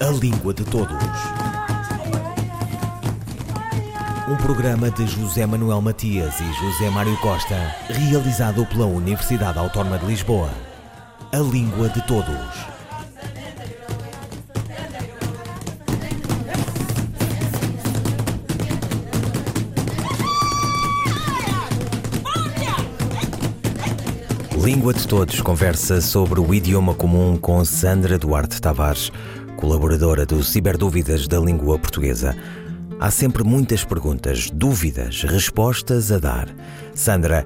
A Língua de Todos. Um programa de José Manuel Matias e José Mário Costa, realizado pela Universidade Autónoma de Lisboa. A Língua de Todos. Língua de Todos conversa sobre o idioma comum com Sandra Duarte Tavares, colaboradora do Ciberdúvidas da Língua Portuguesa. Há sempre muitas perguntas, dúvidas, respostas a dar. Sandra,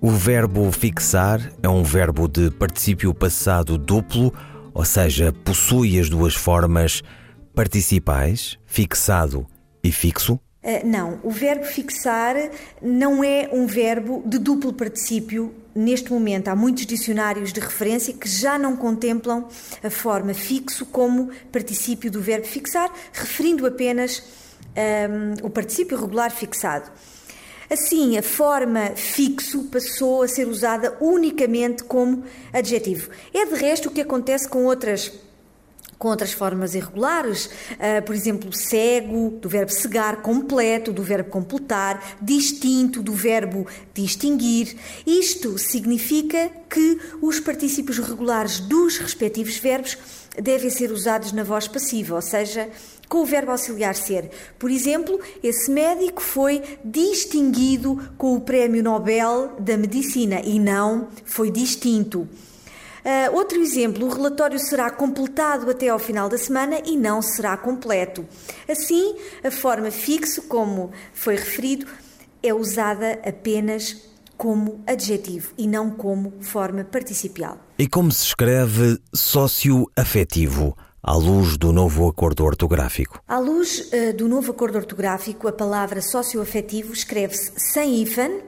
o verbo fixar é um verbo de particípio passado duplo, ou seja, possui as duas formas participais, fixado e fixo? Uh, não, o verbo fixar não é um verbo de duplo particípio. Neste momento, há muitos dicionários de referência que já não contemplam a forma fixo como particípio do verbo fixar, referindo apenas um, o particípio regular fixado. Assim, a forma fixo passou a ser usada unicamente como adjetivo. É de resto o que acontece com outras com outras formas irregulares, uh, por exemplo, cego, do verbo cegar, completo, do verbo completar, distinto, do verbo distinguir. Isto significa que os partícipes regulares dos respectivos verbos devem ser usados na voz passiva, ou seja, com o verbo auxiliar ser. Por exemplo, esse médico foi distinguido com o Prémio Nobel da Medicina e não foi distinto. Uh, outro exemplo, o relatório será completado até ao final da semana e não será completo. Assim, a forma fixo, como foi referido, é usada apenas como adjetivo e não como forma participial. E como se escreve sócio-afetivo? À luz do novo acordo ortográfico? À luz uh, do novo acordo ortográfico, a palavra socioafetivo escreve-se sem hífen,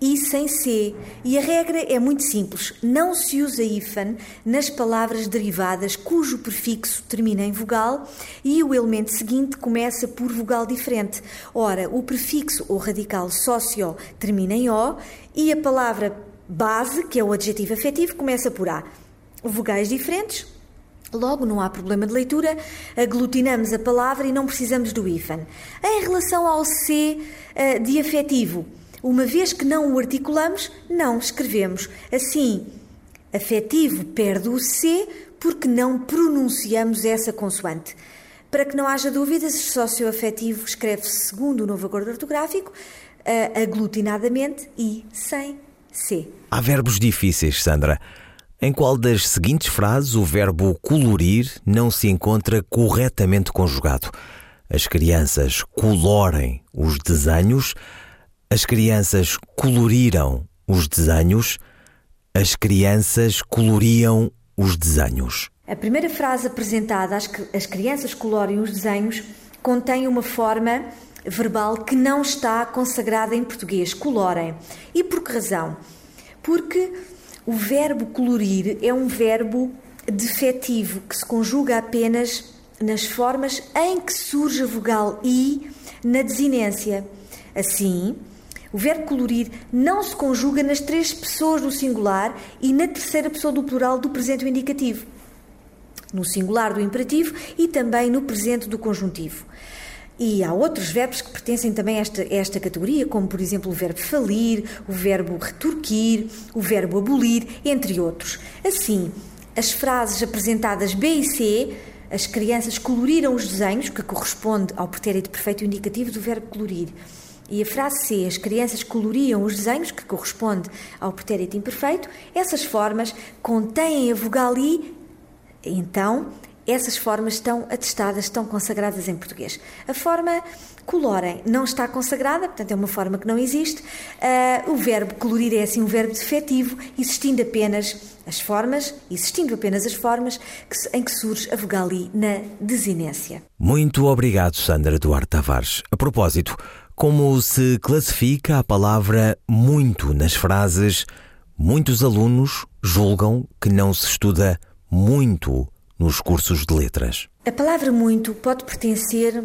e sem C. E a regra é muito simples: não se usa hífen nas palavras derivadas cujo prefixo termina em vogal e o elemento seguinte começa por vogal diferente. Ora, o prefixo ou radical sócio termina em O e a palavra base, que é o adjetivo afetivo, começa por A. Vogais diferentes, Logo, não há problema de leitura, aglutinamos a palavra e não precisamos do hífen. Em relação ao C uh, de afetivo, uma vez que não o articulamos, não escrevemos. Assim, afetivo perde o C porque não pronunciamos essa consoante. Para que não haja dúvidas, socioafetivo escreve-se segundo o novo acordo ortográfico, uh, aglutinadamente e sem C. Há verbos difíceis, Sandra. Em qual das seguintes frases o verbo colorir não se encontra corretamente conjugado? As crianças colorem os desenhos, as crianças coloriram os desenhos, as crianças coloriam os desenhos. A primeira frase apresentada, as, as crianças colorem os desenhos, contém uma forma verbal que não está consagrada em português, colorem. E por que razão? Porque o verbo colorir é um verbo defetivo que se conjuga apenas nas formas em que surge a vogal i na desinência. Assim, o verbo colorir não se conjuga nas três pessoas do singular e na terceira pessoa do plural do presente indicativo. No singular do imperativo e também no presente do conjuntivo. E há outros verbos que pertencem também a esta, a esta categoria, como por exemplo o verbo falir, o verbo retorquir, o verbo abolir, entre outros. Assim, as frases apresentadas B e C, as crianças coloriram os desenhos, que corresponde ao pretérito perfeito indicativo do verbo colorir. E a frase C, as crianças coloriam os desenhos, que corresponde ao pretérito imperfeito, essas formas contêm a vogal I, então essas formas estão atestadas, estão consagradas em português. A forma colorem não está consagrada, portanto é uma forma que não existe. Uh, o verbo colorir é assim um verbo defetivo, existindo apenas as formas, existindo apenas as formas que, em que surge a vogal I na desinência. Muito obrigado, Sandra Duarte Tavares. A propósito, como se classifica a palavra muito nas frases? Muitos alunos julgam que não se estuda muito nos cursos de letras. A palavra muito pode pertencer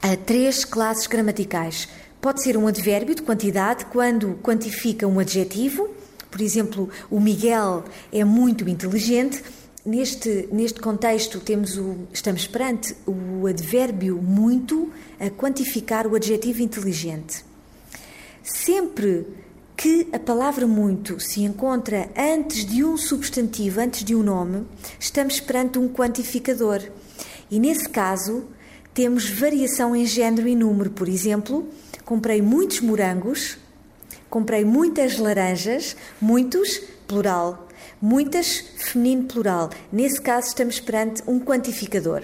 a três classes gramaticais. Pode ser um advérbio de quantidade quando quantifica um adjetivo. Por exemplo, o Miguel é muito inteligente. Neste, neste contexto temos o, estamos perante o advérbio muito a quantificar o adjetivo inteligente. Sempre que a palavra muito se encontra antes de um substantivo, antes de um nome, estamos perante um quantificador. E nesse caso, temos variação em género e número. Por exemplo, comprei muitos morangos, comprei muitas laranjas, muitos, plural, muitas, feminino, plural. Nesse caso, estamos perante um quantificador.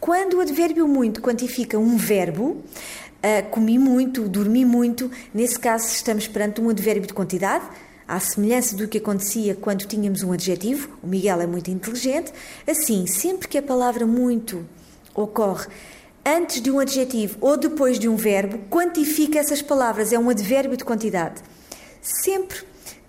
Quando o advérbio muito quantifica um verbo, uh, comi muito, dormi muito. Nesse caso, estamos perante um advérbio de quantidade, à semelhança do que acontecia quando tínhamos um adjetivo. O Miguel é muito inteligente. Assim, sempre que a palavra muito ocorre antes de um adjetivo ou depois de um verbo, quantifica essas palavras, é um advérbio de quantidade. Sempre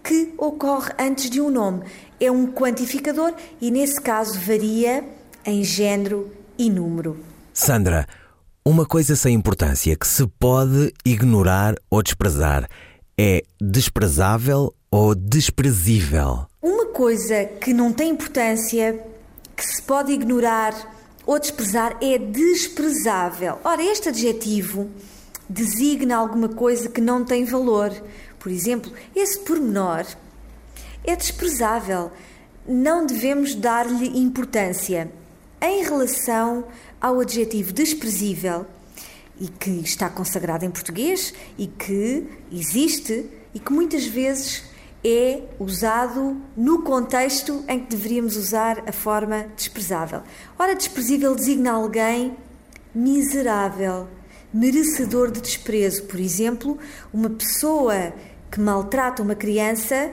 que ocorre antes de um nome, é um quantificador e, nesse caso, varia em género e número. Sandra, uma coisa sem importância que se pode ignorar ou desprezar é desprezável ou desprezível? Uma coisa que não tem importância, que se pode ignorar ou desprezar, é desprezável. Ora, este adjetivo designa alguma coisa que não tem valor. Por exemplo, esse pormenor é desprezável. Não devemos dar-lhe importância. Em relação ao adjetivo desprezível e que está consagrado em português e que existe e que muitas vezes é usado no contexto em que deveríamos usar a forma desprezável. Ora, desprezível designa alguém miserável, merecedor de desprezo. Por exemplo, uma pessoa que maltrata uma criança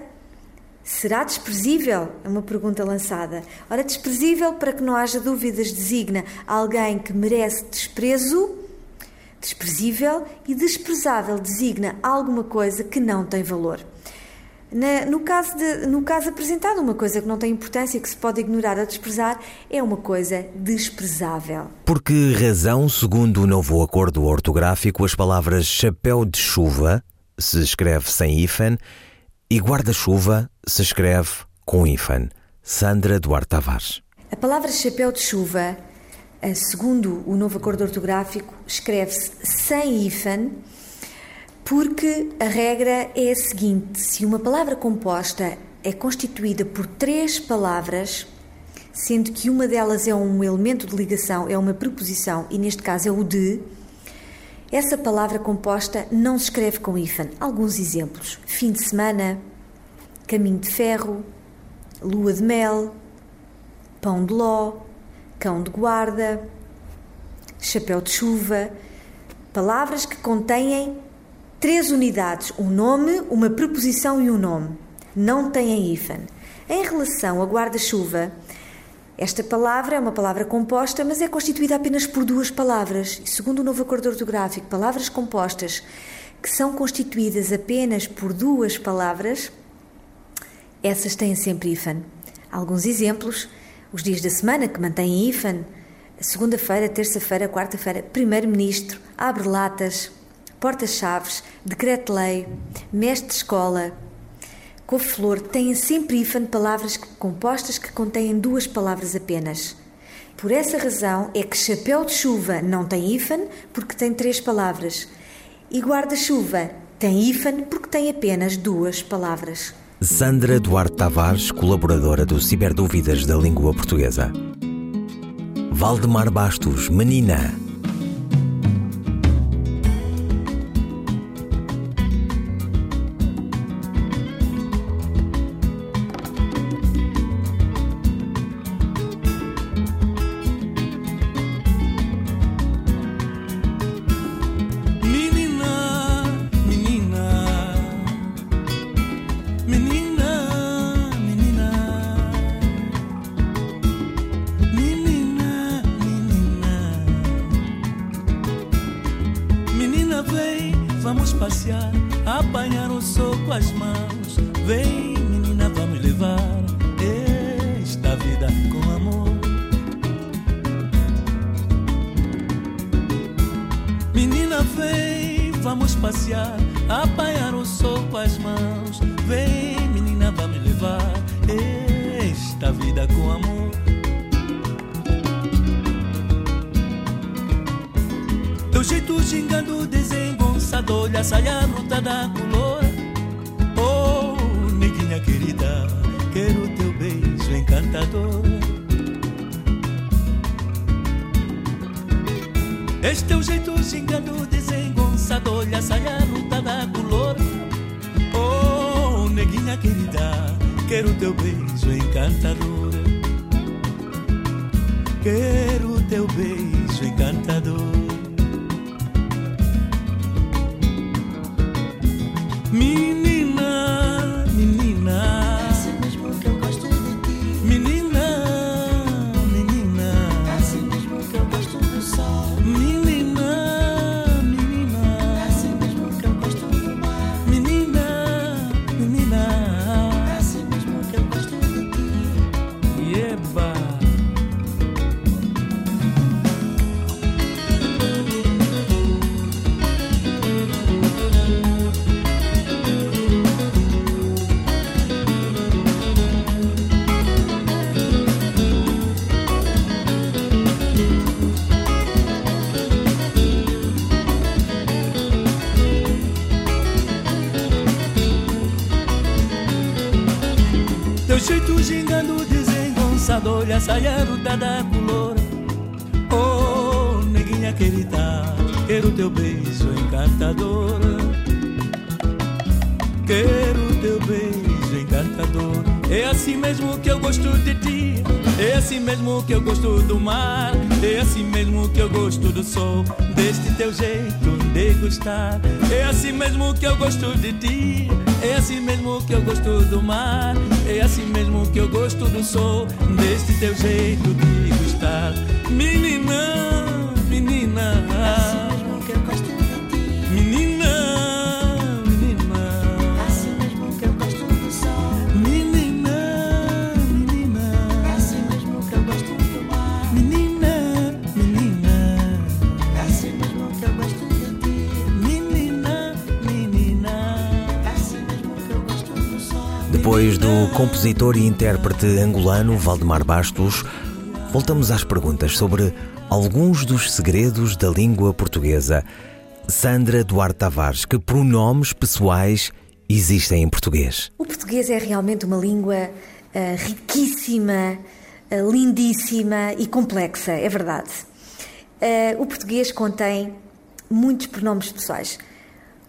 Será desprezível? É uma pergunta lançada. Ora, desprezível, para que não haja dúvidas, designa alguém que merece desprezo, desprezível, e desprezável designa alguma coisa que não tem valor. Na, no, caso de, no caso apresentado, uma coisa que não tem importância, que se pode ignorar ou desprezar, é uma coisa desprezável. Por que razão, segundo o novo acordo ortográfico, as palavras chapéu de chuva se escreve sem hífen e guarda-chuva se escreve com hífen. Sandra Duarte Tavares. A palavra chapéu de chuva, eh, segundo o novo acordo ortográfico, escreve-se sem hífen, porque a regra é a seguinte: se uma palavra composta é constituída por três palavras, sendo que uma delas é um elemento de ligação, é uma preposição, e neste caso é o de, essa palavra composta não se escreve com hífen. Alguns exemplos: fim de semana, caminho de ferro, lua de mel, pão de ló, cão de guarda, chapéu de chuva. Palavras que contêm três unidades: um nome, uma preposição e um nome. Não têm hífen. Em relação a guarda-chuva, esta palavra é uma palavra composta, mas é constituída apenas por duas palavras. Segundo o novo acordo ortográfico, palavras compostas que são constituídas apenas por duas palavras, essas têm sempre hífen. Alguns exemplos: os dias da semana que mantêm hífen, segunda-feira, terça-feira, quarta-feira, primeiro-ministro, abre latas, porta-chaves, decreto-lei, mestre de escola, couve-flor têm sempre hífen palavras compostas que contêm duas palavras apenas. Por essa razão é que chapéu de chuva não tem hífen porque tem três palavras e guarda-chuva tem hífen porque tem apenas duas palavras. Sandra Duarte Tavares, colaboradora do Ciberdúvidas da Língua Portuguesa. Valdemar Bastos, menina. passear, apanhar o sol com as mãos. Vem, menina, vamos levar esta vida é com amor. Menina, vem, vamos passear, apanhar o sol com as mãos. Vem, menina, vamos levar esta vida é com amor. Teu jeito xingando o desejo olha a saia da. Oh, neguinha querida, quero teu beijo encantador. Este teu jeito gingando, desengonçado, olha a saia da. Oh, neguinha querida, quero teu beijo encantador. Quero teu beijo Teu jeito gingando, desengonçado, olha a saia da color. Oh, neguinha querida, quero teu beijo encantador. Quero teu beijo encantador. É assim mesmo que eu gosto de ti. É assim mesmo que eu gosto do mar. É assim mesmo que eu gosto do sol. Deste teu jeito de gostar. É assim mesmo que eu gosto de ti. É assim mesmo que eu gosto do mar. É assim mesmo que eu gosto do sol. Deste teu jeito de gostar. Menina. Compositor e intérprete angolano Valdemar Bastos, voltamos às perguntas sobre alguns dos segredos da língua portuguesa. Sandra Duarte Tavares, que pronomes pessoais existem em português? O português é realmente uma língua ah, riquíssima, ah, lindíssima e complexa, é verdade. Ah, o português contém muitos pronomes pessoais.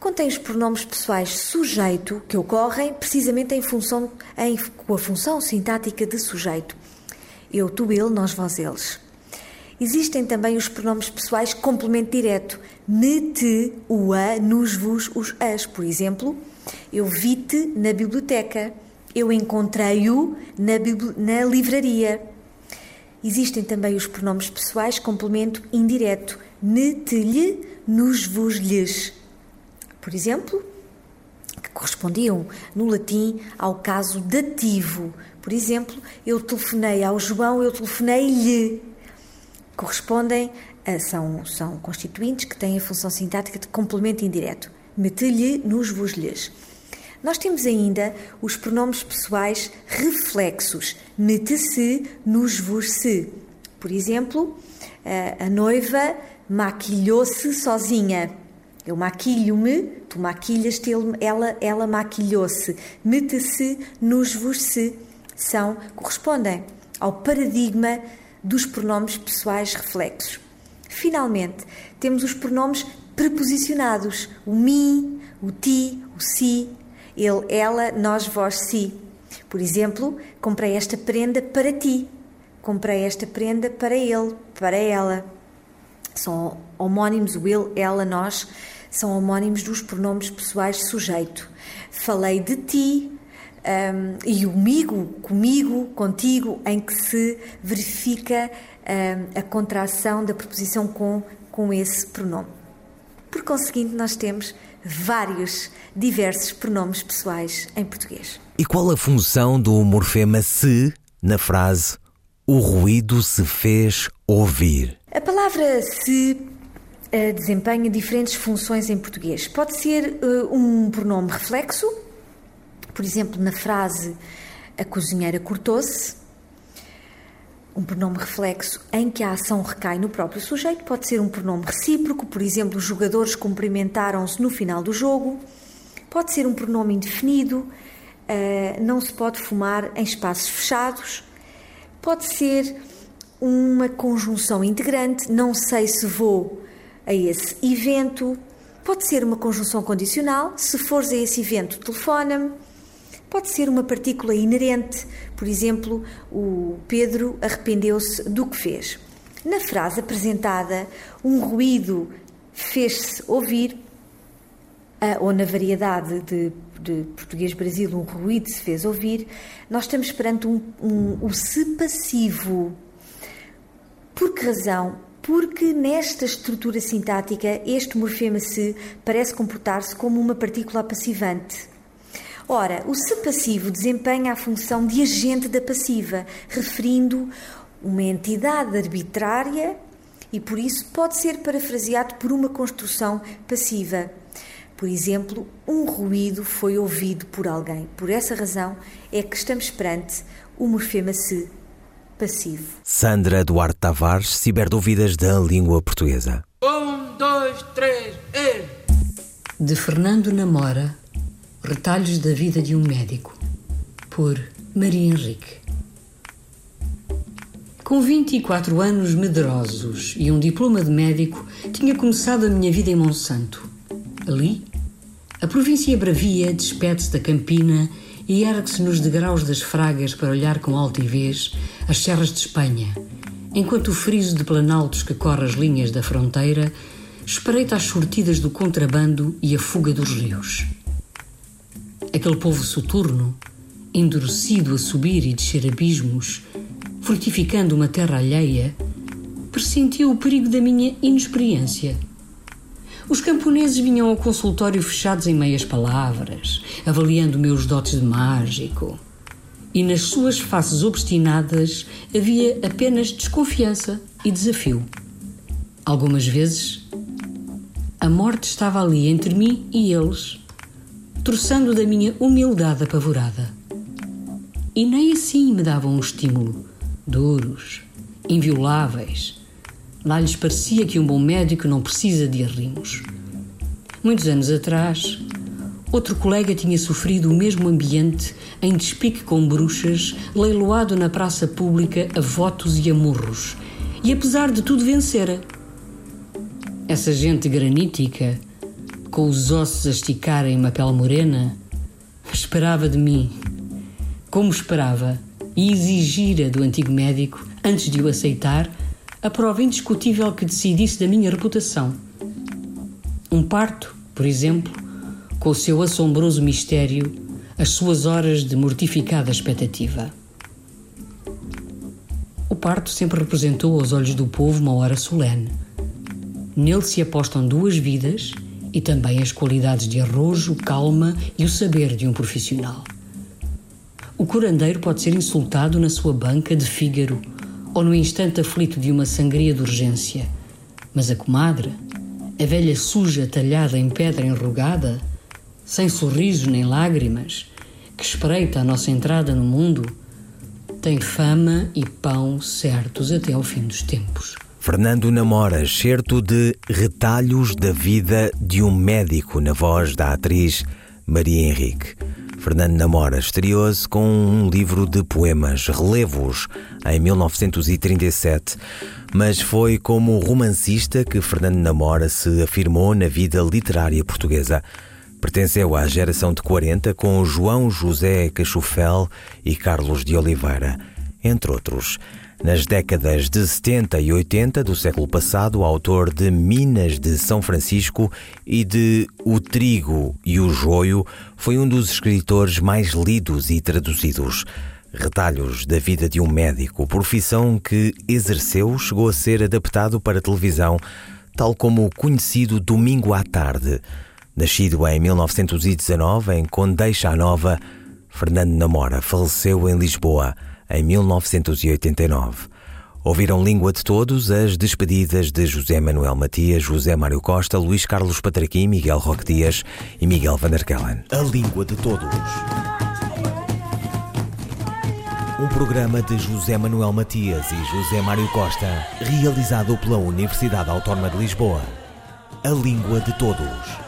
Contém os pronomes pessoais sujeito, que ocorrem precisamente em função, em, com a função sintática de sujeito. Eu, tu, ele, nós, vós, eles. Existem também os pronomes pessoais complemento direto. Me, te, o, a, nos, vos, os, as. Por exemplo, eu vi-te na biblioteca. Eu encontrei-o na, na livraria. Existem também os pronomes pessoais complemento indireto. Me, te, lhe, nos, vos, lhes. Por exemplo, que correspondiam no latim ao caso dativo. Por exemplo, eu telefonei ao João, eu telefonei-lhe. Correspondem a, são, são constituintes que têm a função sintática de complemento indireto. Mete-lhe nos vos-lhes. Nós temos ainda os pronomes pessoais reflexos. Mete-se nos vos-se. Por exemplo, a- a noiva maquilhou-se sozinha. Eu maquilho-me, tu maquilhas-te, ele- ela, ela maquilhou-se. Mete-se nos vos-se. São, correspondem ao paradigma dos pronomes pessoais reflexos. Finalmente, temos os pronomes preposicionados: o mim, o ti, o si, ele, ela, nós, vós, si. Por exemplo, comprei esta prenda para ti. Comprei esta prenda para ele, para ela. São homónimos, o ele, ela, nós, são homónimos dos pronomes pessoais sujeito. Falei de ti, um, e o migo, comigo, contigo, em que se verifica um, a contração da preposição com, com esse pronome. Por conseguinte, nós temos vários, diversos pronomes pessoais em português. E qual a função do morfema se na frase o ruído se fez ouvir? A palavra se desempenha diferentes funções em português. Pode ser eh, um pronome reflexo, por exemplo, na frase a cozinheira cortou-se. um pronome reflexo em que a ação recai no próprio sujeito, pode ser um pronome recíproco, por exemplo, os jogadores cumprimentaram-se no final do jogo, pode ser um pronome indefinido, uh, não se pode fumar em espaços fechados, pode ser uma conjunção integrante, não sei se vou a esse evento, pode ser uma conjunção condicional, se fores a esse evento, telefona-me. Pode ser uma partícula inerente, por exemplo, o Pedro arrependeu-se do que fez. Na frase apresentada, um ruído fez-se ouvir, ou na variedade de, de português-brasil, um ruído se fez ouvir, nós estamos perante um, um, o se passivo. Por que razão? Porque nesta estrutura sintática, este morfema se parece comportar-se como uma partícula passivante. Ora, o se passivo desempenha a função de agente da passiva, referindo uma entidade arbitrária e por isso pode ser parafraseado por uma construção passiva. Por exemplo, um ruído foi ouvido por alguém. Por essa razão é que estamos perante o morfema se passivo. Sandra Duarte Tavares, ciberdúvidas da língua portuguesa. Um, dois, três, e... De Fernando Namora Retalhos da Vida de um Médico, por Maria Henrique. Com 24 anos medrosos e um diploma de médico, tinha começado a minha vida em Monsanto. Ali, a província bravia despede-se da campina e ergue-se nos degraus das fragas para olhar com altivez as serras de Espanha, enquanto o friso de planaltos que corre as linhas da fronteira espreita as sortidas do contrabando e a fuga dos rios. Aquele povo soturno, endurecido a subir e descer abismos, fortificando uma terra alheia, pressentiu o perigo da minha inexperiência. Os camponeses vinham ao consultório fechados em meias palavras, avaliando meus dotes de mágico. E nas suas faces obstinadas havia apenas desconfiança e desafio. Algumas vezes, a morte estava ali entre mim e eles troçando da minha humildade apavorada. E nem assim me davam um estímulo. Duros, invioláveis. Lá lhes parecia que um bom médico não precisa de arrimos. Muitos anos atrás, outro colega tinha sofrido o mesmo ambiente em despique com bruxas, leiloado na praça pública a votos e a murros, e apesar de tudo vencera. Essa gente granítica com os ossos a esticarem uma pele morena, esperava de mim, como esperava, e exigira do antigo médico, antes de o aceitar, a prova indiscutível que decidisse da minha reputação. Um parto, por exemplo, com o seu assombroso mistério, as suas horas de mortificada expectativa. O parto sempre representou aos olhos do povo uma hora solene. Nele se apostam duas vidas e também as qualidades de arrojo, calma e o saber de um profissional. O curandeiro pode ser insultado na sua banca de fígaro ou no instante aflito de uma sangria de urgência, mas a comadre, a velha suja talhada em pedra enrugada, sem sorriso nem lágrimas, que espreita a nossa entrada no mundo, tem fama e pão certos até ao fim dos tempos. Fernando Namora, certo de Retalhos da Vida de um Médico, na voz da atriz Maria Henrique. Fernando Namora estreou-se com um livro de poemas, Relevos, em 1937, mas foi como romancista que Fernando Namora se afirmou na vida literária portuguesa. Pertenceu à geração de 40 com João José Cachufel e Carlos de Oliveira, entre outros. Nas décadas de 70 e 80 do século passado, autor de Minas de São Francisco e de O Trigo e o Joio, foi um dos escritores mais lidos e traduzidos. Retalhos da vida de um médico, profissão que exerceu, chegou a ser adaptado para televisão, tal como o conhecido Domingo à Tarde. Nascido em 1919 em Condeixa Nova, Fernando Namora faleceu em Lisboa em 1989. Ouviram Língua de Todos as despedidas de José Manuel Matias, José Mário Costa, Luís Carlos Patraquim, Miguel Roque Dias e Miguel Van der Kellen. A Língua de Todos. Um programa de José Manuel Matias e José Mário Costa, realizado pela Universidade Autónoma de Lisboa. A língua de todos.